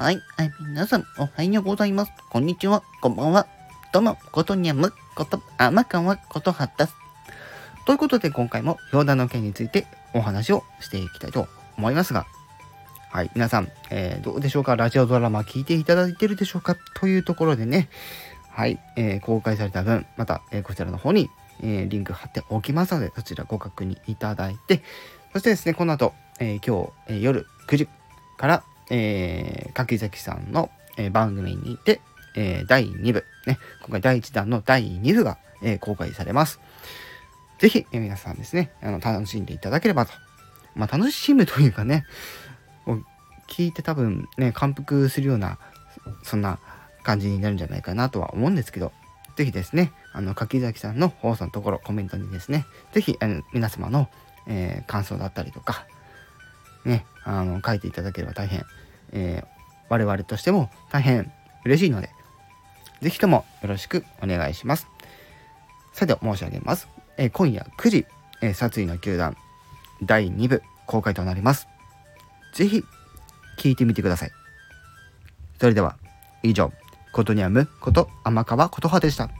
はい、はい、皆さん、おはようございます。こんにちは、こんばんは。どうも、ことにゃむ、こと、あまかんは、ことはったす。ということで、今回も、ヨーダの件についてお話をしていきたいと思いますが、はい、皆さん、えー、どうでしょうか？ラジオドラマ聞いていただいてるでしょうか？というところでね、はい、えー、公開された分、また、えー、こちらの方に、えリンク貼っておきますので、そちらご確認いただいて、そしてですね、この後、え今日、え夜9時から、えー、柿崎さんの、えー、番組にて、えー、第2部、ね、今回第1弾の第2部が、えー、公開されます。ぜひ、えー、皆さんですね、あの、楽しんでいただければと。まあ、楽しむというかね、聞いて多分ね、感服するような、そんな感じになるんじゃないかなとは思うんですけど、ぜひですね、あの、柿崎さんの放送のところ、コメントにですね、ぜひ、あの皆様の、えー、感想だったりとか、ね、あの、書いていただければ大変えー、我々としても大変嬉しいので、ぜひともよろしくお願いします。さて申し上げます。えー、今夜9時、え、殺意の球団第2部公開となります。ぜひ聞いてみてください。それでは以上、ことにゃむこと天川琴葉でした。